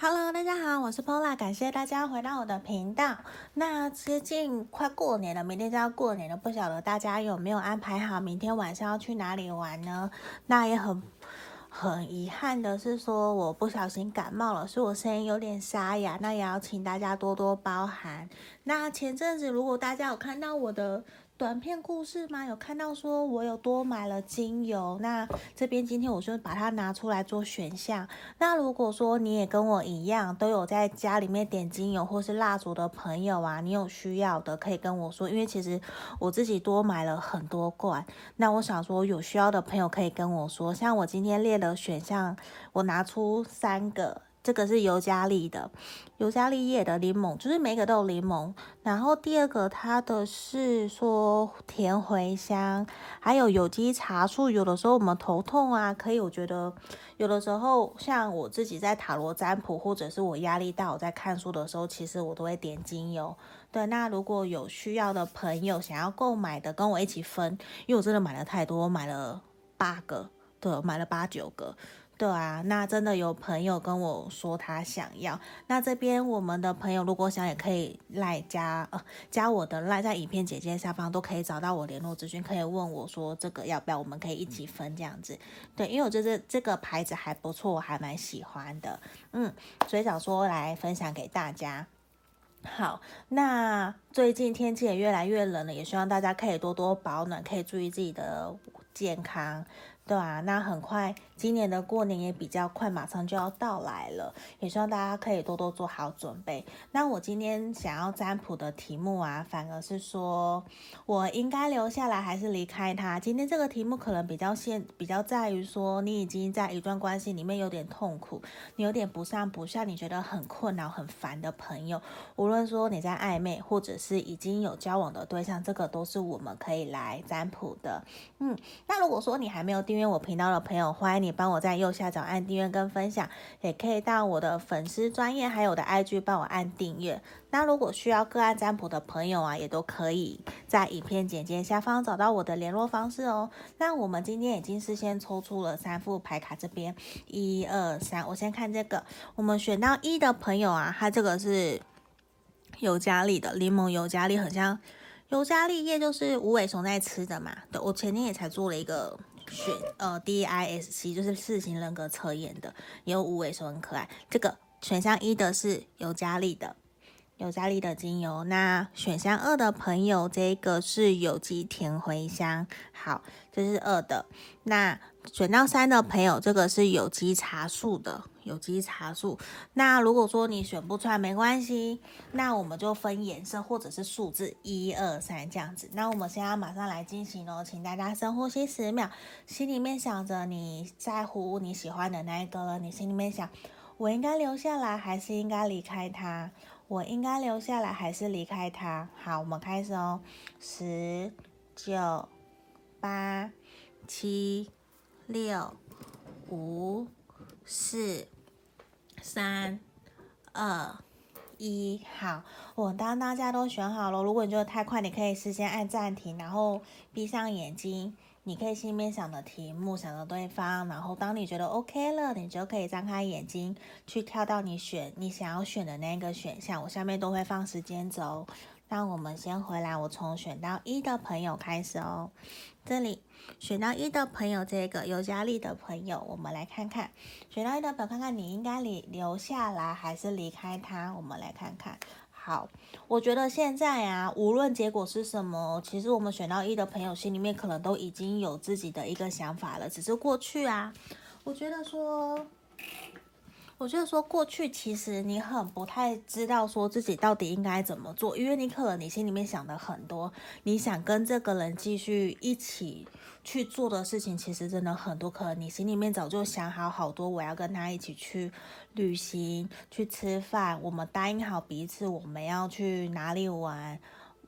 Hello，大家好，我是 Pola，感谢大家回到我的频道。那接近快过年了，明天就要过年了，不晓得大家有没有安排好明天晚上要去哪里玩呢？那也很很遗憾的是说，我不小心感冒了，所以我声音有点沙哑，那也要请大家多多包涵。那前阵子如果大家有看到我的。短片故事吗？有看到说我有多买了精油，那这边今天我就把它拿出来做选项。那如果说你也跟我一样都有在家里面点精油或是蜡烛的朋友啊，你有需要的可以跟我说，因为其实我自己多买了很多罐。那我想说有需要的朋友可以跟我说，像我今天列的选项，我拿出三个。这个是尤加利的，尤加利叶的柠檬，就是每个都有柠檬。然后第二个它的是说甜茴香，还有有机茶树。有的时候我们头痛啊，可以，我觉得有的时候像我自己在塔罗占卜，或者是我压力大我在看书的时候，其实我都会点精油。对，那如果有需要的朋友想要购买的，跟我一起分，因为我真的买了太多，买了八个，对，买了八九个。对啊，那真的有朋友跟我说他想要，那这边我们的朋友如果想也可以赖加呃加我的赖，在影片简介下方都可以找到我联络资讯，可以问我说这个要不要，我们可以一起分这样子。对，因为我觉得这个牌子还不错，我还蛮喜欢的，嗯，所以想说来分享给大家。好，那最近天气也越来越冷了，也希望大家可以多多保暖，可以注意自己的健康。对啊，那很快，今年的过年也比较快，马上就要到来了，也希望大家可以多多做好准备。那我今天想要占卜的题目啊，反而是说我应该留下来还是离开他？今天这个题目可能比较现，比较在于说你已经在一段关系里面有点痛苦，你有点不上不下，你觉得很困扰、很烦的朋友，无论说你在暧昧或者是已经有交往的对象，这个都是我们可以来占卜的。嗯，那如果说你还没有订阅，订阅我频道的朋友，欢迎你帮我在右下角按订阅跟分享，也可以到我的粉丝专业还有我的 IG 帮我按订阅。那如果需要个案占卜的朋友啊，也都可以在影片简介下方找到我的联络方式哦。那我们今天已经事先抽出了三副牌卡，这边一二三，我先看这个，我们选到一的朋友啊，他这个是尤加利的柠檬尤加利，很像尤加利叶，就是无尾熊在吃的嘛。对，我前天也才做了一个。选呃 DISC 就是四型人格测验的，也有五位说很可爱。这个选项一的是尤加利的，尤加利的精油。那选项二的朋友，这个是有机甜茴香。好，这是二的。那选到三的朋友，这个是有机茶树的。有机茶树，那如果说你选不出来没关系，那我们就分颜色或者是数字一二三这样子。那我们现在马上来进行哦，请大家深呼吸十秒，心里面想着你在乎你喜欢的那一个了，你心里面想，我应该留下来还是应该离开他？我应该留下来还是离开他？好，我们开始哦，十、九、八、七、六、五、四。三、二、一，好，我当大家都选好了。如果你觉得太快，你可以事先按暂停，然后闭上眼睛。你可以心里面想的题目，想着对方，然后当你觉得 OK 了，你就可以张开眼睛去跳到你选你想要选的那个选项。我下面都会放时间轴。那我们先回来，我从选到一的朋友开始哦。这里选到一的朋友，这个有压力的朋友，我们来看看选到一的朋友，看看你应该留留下来还是离开他。我们来看看。好，我觉得现在啊，无论结果是什么，其实我们选到一的朋友心里面可能都已经有自己的一个想法了。只是过去啊，我觉得说。我觉得说过去其实你很不太知道说自己到底应该怎么做，因为你可能你心里面想的很多，你想跟这个人继续一起去做的事情，其实真的很多。可能你心里面早就想好好多，我要跟他一起去旅行、去吃饭，我们答应好彼此我们要去哪里玩，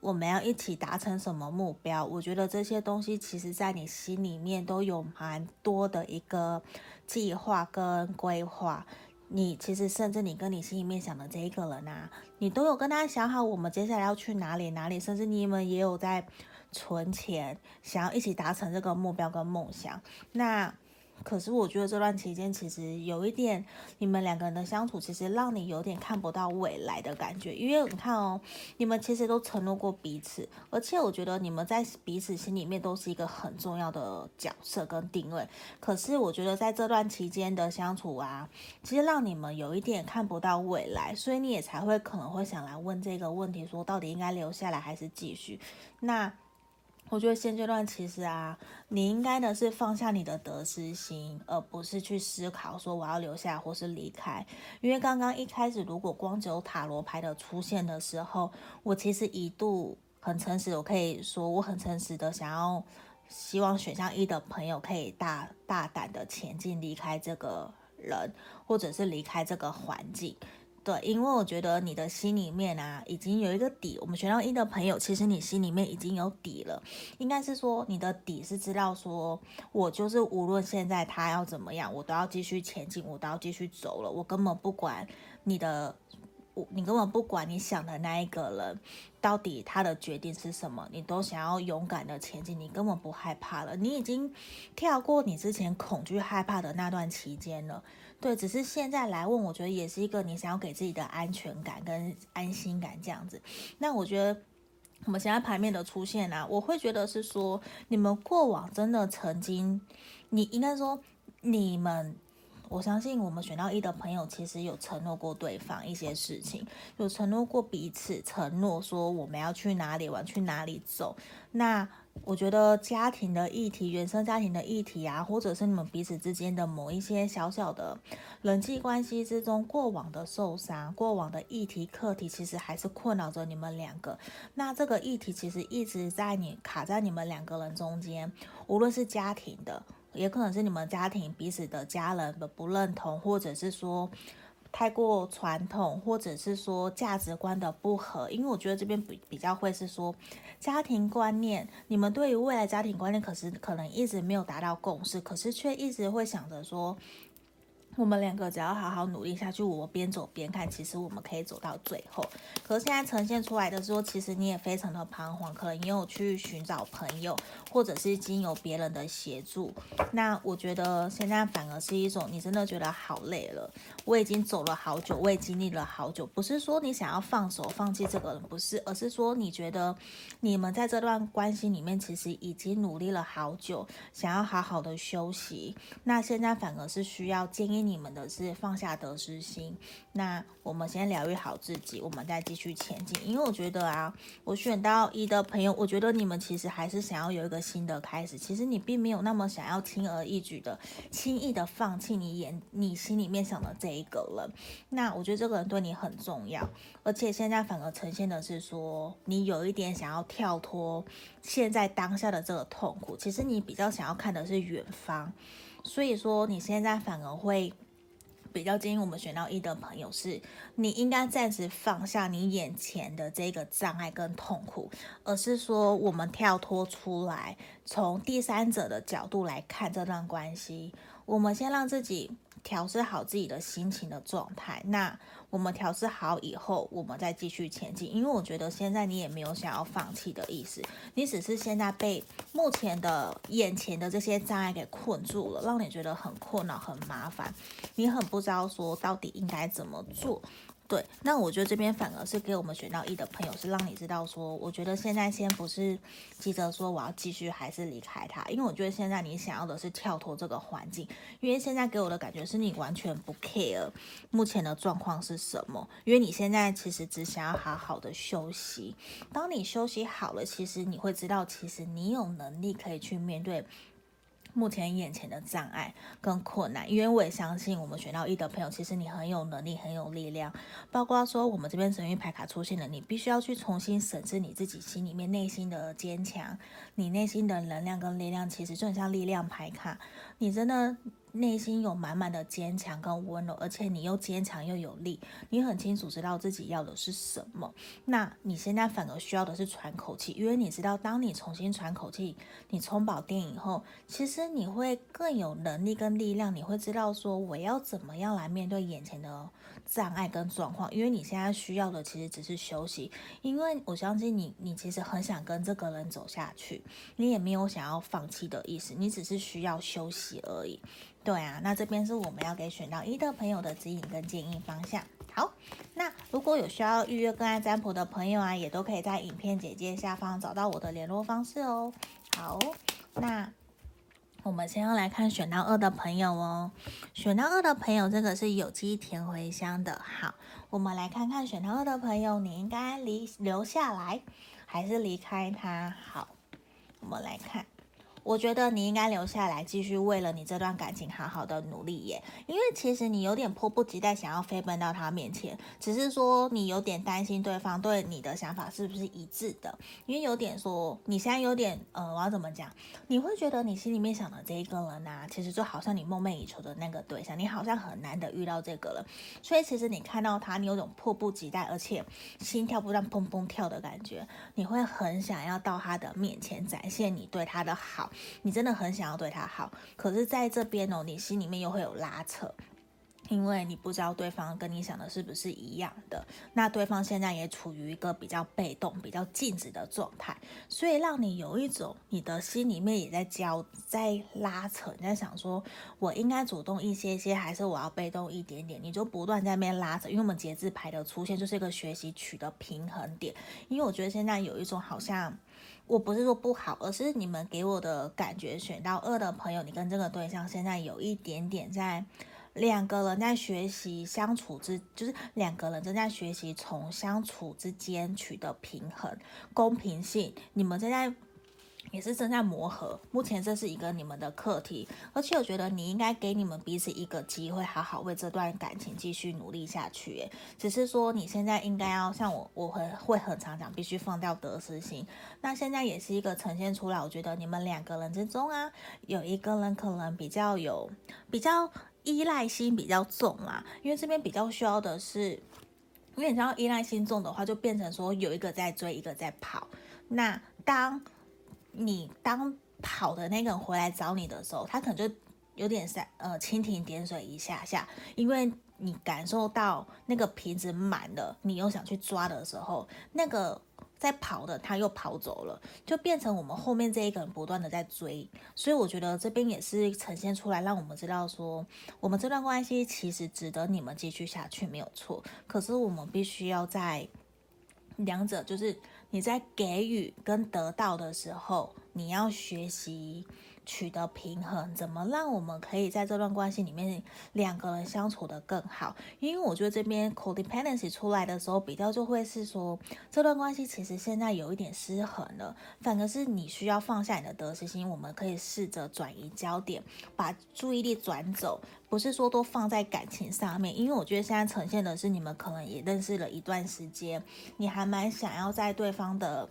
我们要一起达成什么目标。我觉得这些东西其实在你心里面都有蛮多的一个计划跟规划。你其实甚至你跟你心里面想的这一个人啊，你都有跟他想好，我们接下来要去哪里哪里，甚至你们也有在存钱，想要一起达成这个目标跟梦想。那可是我觉得这段期间其实有一点，你们两个人的相处其实让你有点看不到未来的感觉，因为你看哦，你们其实都承诺过彼此，而且我觉得你们在彼此心里面都是一个很重要的角色跟定位。可是我觉得在这段期间的相处啊，其实让你们有一点看不到未来，所以你也才会可能会想来问这个问题，说到底应该留下来还是继续？那。我觉得现阶段其实啊，你应该的是放下你的得失心，而不是去思考说我要留下或是离开。因为刚刚一开始，如果光只有塔罗牌的出现的时候，我其实一度很诚实，我可以说我很诚实的想要，希望选项一的朋友可以大大胆的前进，离开这个人，或者是离开这个环境。对，因为我觉得你的心里面啊，已经有一个底。我们选到一的朋友，其实你心里面已经有底了。应该是说，你的底是知道说，我就是无论现在他要怎么样，我都要继续前进，我都要继续走了。我根本不管你的，你根本不管你想的那一个人到底他的决定是什么，你都想要勇敢的前进，你根本不害怕了。你已经跳过你之前恐惧害怕的那段期间了。对，只是现在来问，我觉得也是一个你想要给自己的安全感跟安心感这样子。那我觉得我们现在牌面的出现啊，我会觉得是说你们过往真的曾经，你应该说你们。我相信我们选到一的朋友，其实有承诺过对方一些事情，有承诺过彼此，承诺说我们要去哪里玩，去哪里走。那我觉得家庭的议题，原生家庭的议题啊，或者是你们彼此之间的某一些小小的人际关系之中过往的受伤、过往的议题课题，其实还是困扰着你们两个。那这个议题其实一直在你卡在你们两个人中间，无论是家庭的。也可能是你们家庭彼此的家人的不认同，或者是说太过传统，或者是说价值观的不合。因为我觉得这边比比较会是说家庭观念，你们对于未来家庭观念可是可能一直没有达到共识，可是却一直会想着说。我们两个只要好好努力下去，我边走边看，其实我们可以走到最后。可是现在呈现出来的时候，其实你也非常的彷徨，可能也有去寻找朋友，或者是经由别人的协助。那我觉得现在反而是一种，你真的觉得好累了。我已经走了好久，我也经历了好久。不是说你想要放手放弃这个人，不是，而是说你觉得你们在这段关系里面其实已经努力了好久，想要好好的休息。那现在反而是需要建议你。们的是放下得失心，那我们先疗愈好自己，我们再继续前进。因为我觉得啊，我选到一的朋友，我觉得你们其实还是想要有一个新的开始。其实你并没有那么想要轻而易举的、轻易的放弃你眼你心里面想的这一个人。那我觉得这个人对你很重要，而且现在反而呈现的是说，你有一点想要跳脱现在当下的这个痛苦。其实你比较想要看的是远方。所以说，你现在反而会比较建议我们选到一的朋友是，你应该暂时放下你眼前的这个障碍跟痛苦，而是说我们跳脱出来，从第三者的角度来看这段关系，我们先让自己。调试好自己的心情的状态，那我们调试好以后，我们再继续前进。因为我觉得现在你也没有想要放弃的意思，你只是现在被目前的眼前的这些障碍给困住了，让你觉得很困扰、很麻烦，你很不知道说到底应该怎么做。对，那我觉得这边反而是给我们选到一的朋友，是让你知道说，我觉得现在先不是急着说我要继续还是离开他，因为我觉得现在你想要的是跳脱这个环境，因为现在给我的感觉是你完全不 care 目前的状况是什么，因为你现在其实只想要好好的休息，当你休息好了，其实你会知道，其实你有能力可以去面对。目前眼前的障碍跟困难，因为我也相信我们选到一的朋友，其实你很有能力，很有力量。包括说我们这边神域牌卡出现了，你必须要去重新审视你自己心里面内心的坚强，你内心的能量跟力量，其实就很像力量牌卡。你真的内心有满满的坚强跟温柔，而且你又坚强又有力，你很清楚知道自己要的是什么。那你现在反而需要的是喘口气，因为你知道，当你重新喘口气，你充饱电以后，其实你会更有能力跟力量，你会知道说我要怎么样来面对眼前的障碍跟状况。因为你现在需要的其实只是休息，因为我相信你，你其实很想跟这个人走下去，你也没有想要放弃的意思，你只是需要休息而已。对啊，那这边是我们要给选到一的朋友的指引跟建议方向。好，那如果有需要预约个案占卜的朋友啊，也都可以在影片简介下方找到我的联络方式哦。好，那我们先要来看选到二的朋友哦。选到二的朋友，这个是有机甜茴香的。好，我们来看看选到二的朋友，你应该离留下来还是离开他？好，我们来看。我觉得你应该留下来，继续为了你这段感情好好的努力耶。因为其实你有点迫不及待想要飞奔到他面前，只是说你有点担心对方对你的想法是不是一致的。因为有点说你现在有点呃，我要怎么讲？你会觉得你心里面想的这一个人呐、其实就好像你梦寐以求的那个对象，你好像很难得遇到这个人。所以其实你看到他，你有种迫不及待，而且心跳不断砰砰跳的感觉。你会很想要到他的面前展现你对他的好。你真的很想要对他好，可是在这边哦，你心里面又会有拉扯，因为你不知道对方跟你想的是不是一样的。那对方现在也处于一个比较被动、比较静止的状态，所以让你有一种你的心里面也在交、在拉扯，你在想说，我应该主动一些些，还是我要被动一点点？你就不断在那边拉扯，因为我们节制牌的出现就是一个学习取得平衡点。因为我觉得现在有一种好像。我不是说不好，而是你们给我的感觉，选到二的朋友，你跟这个对象现在有一点点在两个人在学习相处之，就是两个人正在学习从相处之间取得平衡、公平性，你们正在。也是正在磨合，目前这是一个你们的课题，而且我觉得你应该给你们彼此一个机会，好好为这段感情继续努力下去。只是说你现在应该要像我，我会会很常讲，必须放掉得失心。那现在也是一个呈现出来，我觉得你们两个人之中啊，有一个人可能比较有比较依赖心比较重啊，因为这边比较需要的是，因为你知道依赖心重的话，就变成说有一个在追，一个在跑。那当你当跑的那个人回来找你的时候，他可能就有点三呃蜻蜓点水一下下，因为你感受到那个瓶子满了，你又想去抓的时候，那个在跑的他又跑走了，就变成我们后面这一个人不断的在追，所以我觉得这边也是呈现出来，让我们知道说，我们这段关系其实值得你们继续下去没有错，可是我们必须要在两者就是。你在给予跟得到的时候，你要学习取得平衡，怎么让我们可以在这段关系里面两个人相处得更好？因为我觉得这边 codependency 出来的时候，比较就会是说，这段关系其实现在有一点失衡了，反而是你需要放下你的得失心，我们可以试着转移焦点，把注意力转走。不是说都放在感情上面，因为我觉得现在呈现的是你们可能也认识了一段时间，你还蛮想要在对方的，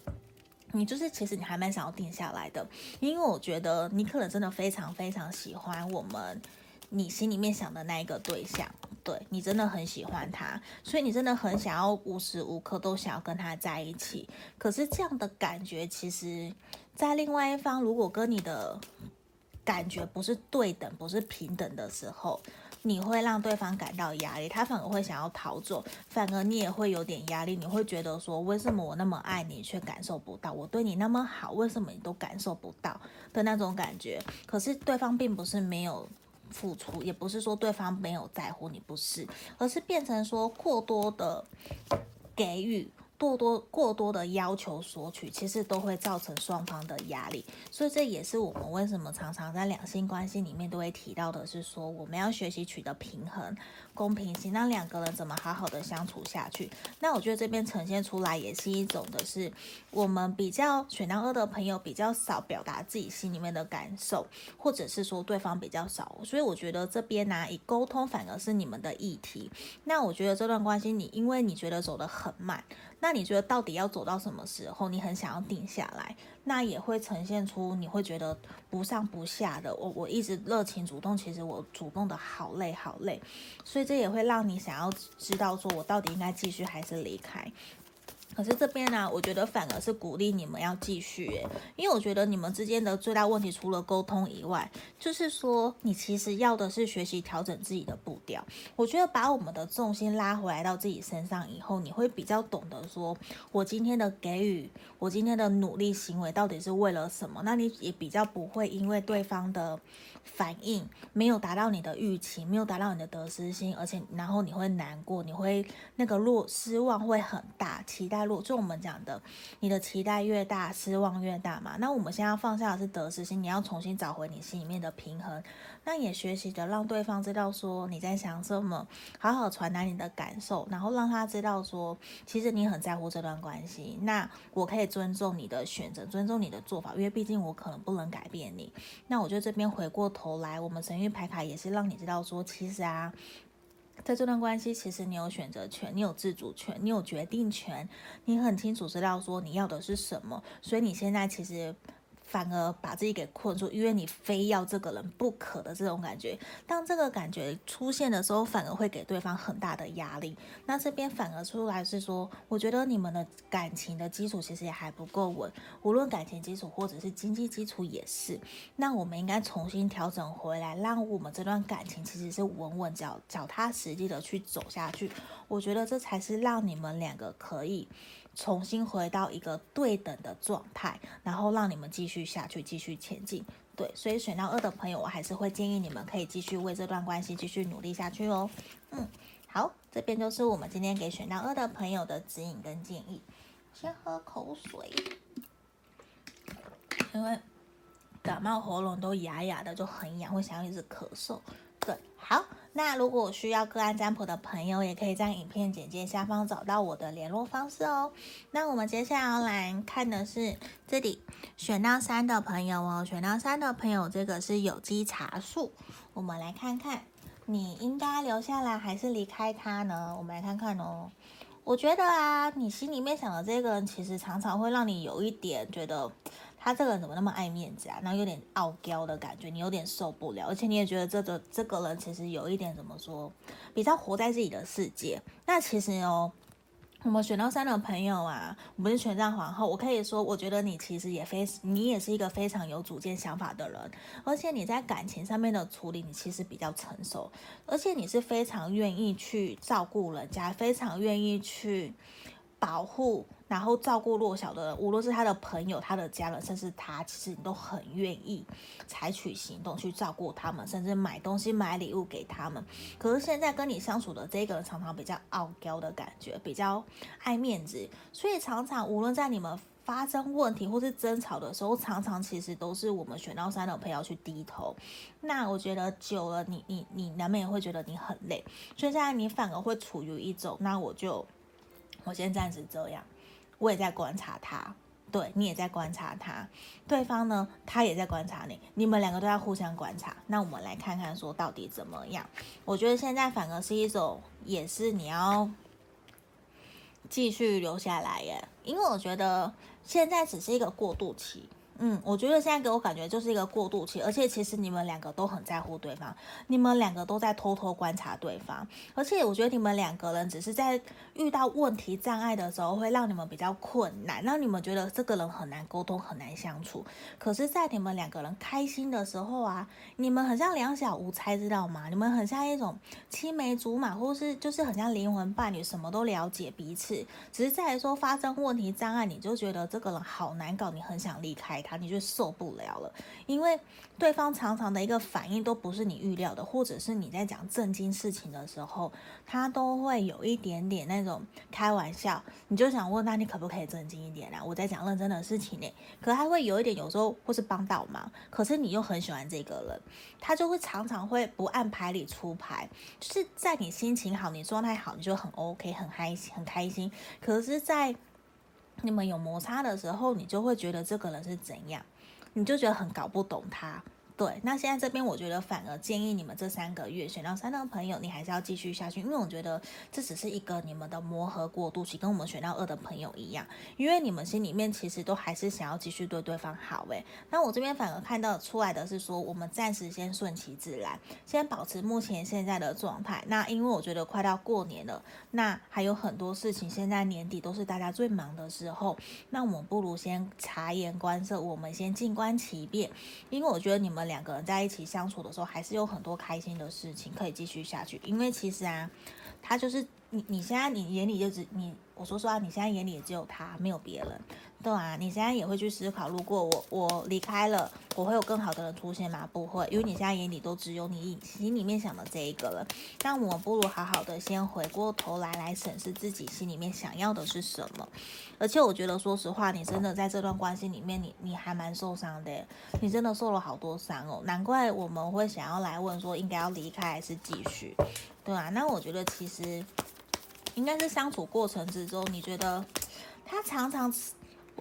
你就是其实你还蛮想要定下来的，因为我觉得你可能真的非常非常喜欢我们，你心里面想的那一个对象，对，你真的很喜欢他，所以你真的很想要无时无刻都想要跟他在一起。可是这样的感觉，其实在另外一方如果跟你的。感觉不是对等，不是平等的时候，你会让对方感到压力，他反而会想要逃走，反而你也会有点压力，你会觉得说，为什么我那么爱你却感受不到？我对你那么好，为什么你都感受不到的那种感觉？可是对方并不是没有付出，也不是说对方没有在乎你，不是，而是变成说过多的给予。过多过多的要求索取，其实都会造成双方的压力，所以这也是我们为什么常常在两性关系里面都会提到的，是说我们要学习取得平衡、公平性，那两个人怎么好好的相处下去。那我觉得这边呈现出来也是一种的是，我们比较选到二的朋友比较少表达自己心里面的感受，或者是说对方比较少，所以我觉得这边呢、以沟通反而是你们的议题。那我觉得这段关系你因为你觉得走得很慢。那你觉得到底要走到什么时候，你很想要定下来，那也会呈现出你会觉得不上不下的。我我一直热情主动，其实我主动的好累好累，所以这也会让你想要知道说我到底应该继续还是离开。可是这边呢、我觉得反而是鼓励你们要继续，因为我觉得你们之间的最大问题，除了沟通以外，就是说你其实要的是学习调整自己的步调。我觉得把我们的重心拉回来到自己身上以后，你会比较懂得说，我今天的给予，我今天的努力行为到底是为了什么？那你也比较不会因为对方的。反应没有达到你的预期，没有达到你的得失心，而且然后你会难过，你会那个落失望会很大，期待就我们讲的，你的期待越大，失望越大嘛。那我们现在要放下的是得失心，你要重新找回你心里面的平衡。那也学习着让对方知道说你在想什么，好好传达你的感受，然后让他知道说其实你很在乎这段关系。那我可以尊重你的选择，尊重你的做法，因为毕竟我可能不能改变你。那我就这边回过头来，我们神域牌卡也是让你知道说，其实啊，在这段关系，其实你有选择权，你有自主权，你有决定权，你很清楚知道说你要的是什么，所以你现在其实。反而把自己给困住，因为你非要这个人不可的这种感觉。当这个感觉出现的时候，反而会给对方很大的压力。那这边反而出来是说，我觉得你们的感情的基础其实也还不够稳，无论感情基础或者是经济基础也是。那我们应该重新调整回来，让我们这段感情其实是稳稳脚脚踏实地的去走下去。我觉得这才是让你们两个可以。重新回到一个对等的状态，然后让你们继续下去，继续前进。对，所以选到二的朋友，我还是会建议你们可以继续为这段关系继续努力下去哦。嗯，好，这边就是我们今天给选到二的朋友的指引跟建议。先喝口水，因为感冒喉咙都哑哑的，就很痒，会想要一直咳嗽。好。那如果需要个案占卜的朋友，也可以在影片简介下方找到我的联络方式哦。那我们接下来来看的是这里选到三的朋友哦，选到三的朋友，这个是有机茶树。我们来看看，你应该留下来还是离开他呢？我们来看看哦。我觉得啊，你心里面想的这个人，其实常常会让你有一点觉得。他这个人怎么那么爱面子啊？然后有点傲娇的感觉，你有点受不了，而且你也觉得这个这个人其实有一点怎么说，比较活在自己的世界。那其实哦，我们选到三的朋友啊，我们是权杖皇后，我可以说，我觉得你其实也非你也是一个非常有主见想法的人，而且你在感情上面的处理，你其实比较成熟，而且你是非常愿意去照顾人家，非常愿意去保护。然后照顾弱小的人，无论是他的朋友、他的家人，甚至他，其实你都很愿意采取行动去照顾他们，甚至买东西、买礼物给他们。可是现在跟你相处的这个人，常常比较傲娇的感觉，比较爱面子，所以常常无论在你们发生问题或是争吵的时候，常常其实都是我们选到三的朋友去低头。那我觉得久了你，你你难免会觉得你很累，所以现在你反而会处于一种，那我就我先暂时这样。我也在观察他，对，你也在观察他，对方呢，他也在观察你，你们两个都要互相观察。那我们来看看说到底怎么样？我觉得现在反而是一种，也是你要继续留下来耶，因为我觉得现在只是一个过渡期。嗯，我觉得现在给我感觉就是一个过渡期，而且其实你们两个都很在乎对方，你们两个都在偷偷观察对方，而且我觉得你们两个人只是在遇到问题障碍的时候会让你们比较困难，让你们觉得这个人很难沟通，很难相处。可是，在你们两个人开心的时候啊，你们很像两小无猜，知道吗？你们很像一种青梅竹马，或是就是很像灵魂伴侣，什么都了解彼此。只是在说发生问题障碍，你就觉得这个人好难搞，你很想离开他。你就受不了了，因为对方常常的一个反应都不是你预料的，或者是你在讲正经事情的时候，他都会有一点点那种开玩笑，你就想问，那你可不可以正经一点啊？我在讲认真的事情呢，可他会有一点，有时候或是帮倒忙，可是你又很喜欢这个人，他就会常常会不按牌理出牌，就是在你心情好、你状态好，你就很 OK、很开心、很开心，可是，在你们有摩擦的时候，你就会觉得这个人是怎样，你就觉得很搞不懂他。对，那现在这边我觉得反而建议你们这三个月选到三的朋友，你还是要继续下去，因为我觉得这只是一个你们的磨合过渡期，跟我们选到二的朋友一样，因为你们心里面其实都还是想要继续对对方好诶。那我这边反而看到出来的是说，我们暂时先顺其自然，先保持目前现在的状态。那因为我觉得快到过年了，那还有很多事情，现在年底都是大家最忙的时候，那我们不如先察言观色，我们先静观其变，因为我觉得你们。两个人在一起相处的时候，还是有很多开心的事情可以继续下去。因为其实啊，他就是你，你现在你眼里就只你，我说实话，你现在眼里也只有他，没有别人。对啊，你现在也会去思考，如果我我离开了，我会有更好的人出现吗？不会，因为你现在眼里都只有你心里面想的这一个了。但我们不如好好的先回过头来来审视自己心里面想要的是什么。而且我觉得，说实话，你真的在这段关系里面，你你还蛮受伤的，你真的受了好多伤哦。难怪我们会想要来问说，应该要离开还是继续？对啊，那我觉得其实应该是相处过程之中，你觉得他常常。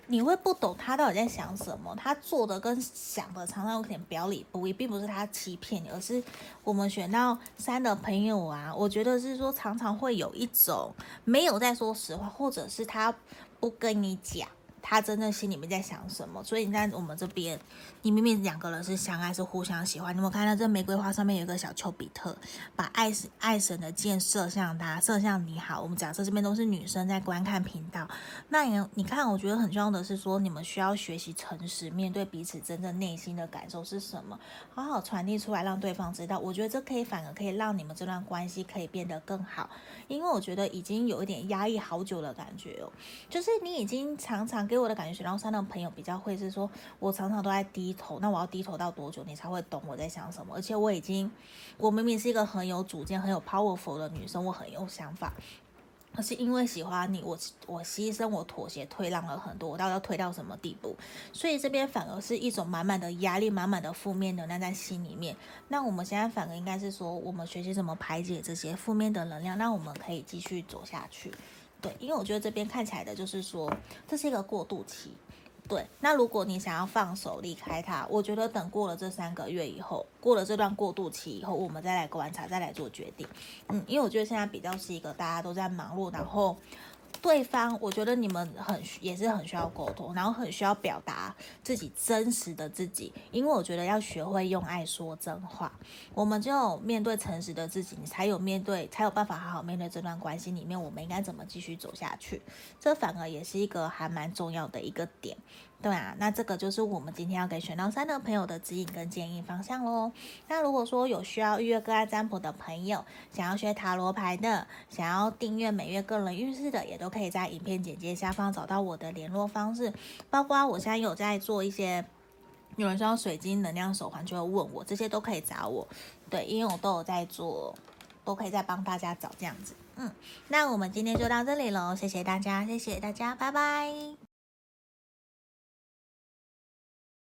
你会不懂他到底在想什么，他做的跟想的常常有点表里不一，并不是他欺骗你，而是我们选到三的朋友啊，我觉得是说常常会有一种没有在说实话，或者是他不跟你讲。他真正心里面在想什么？所以你在我们这边，你明明两个人是相爱，是互相喜欢。你有看到这玫瑰花上面有一个小丘比特，把爱爱神的箭射向他，射向你好。我们假设这边都是女生在观看频道，那你你看，我觉得很重要的是说，你们需要学习诚实，面对彼此真正内心的感受是什么，好好传递出来，让对方知道。我觉得这可以反而可以让你们这段关系可以变得更好，因为我觉得已经有一点压抑好久的感觉哦，就是你已经常常给。给我的感觉，选到三的朋友比较会是说，我常常都在低头，那我要低头到多久，你才会懂我在想什么？而且我已经，我明明是一个很有主见、很有 powerful 的女生，我很有想法，可是因为喜欢你，我我牺牲、我妥协、退让了很多，我到底要退到什么地步？所以这边反而是一种满满的压力、满满的负面能量在心里面。那我们现在反而应该是说，我们学习怎么排解这些负面的能量，那我们可以继续走下去。对，因为我觉得这边看起来的就是说，这是一个过渡期。对，那如果你想要放手离开他，我觉得等过了这三个月以后，过了这段过渡期以后，我们再来观察，再来做决定。嗯，因为我觉得现在比较是一个大家都在忙碌，然后。对方，我觉得你们很也是很需要沟通，然后很需要表达自己真实的自己，因为我觉得要学会用爱说真话。我们只有面对诚实的自己，你才有面对，才有办法好好面对这段关系里面，我们应该怎么继续走下去。这反而也是一个还蛮重要的一个点。对啊，那这个就是我们今天要给选到三的朋友的指引跟建议方向喽。那如果说有需要预约个案占卜的朋友，想要学塔罗牌的，想要订阅每月个人运势的，也都可以在影片简介下方找到我的联络方式。包括我现在有在做一些，有人需要水晶能量手环，就会问我，这些都可以找我。对，因为我都有在做，都可以再帮大家找这样子。嗯，那我们今天就到这里喽，谢谢大家，谢谢大家，拜拜。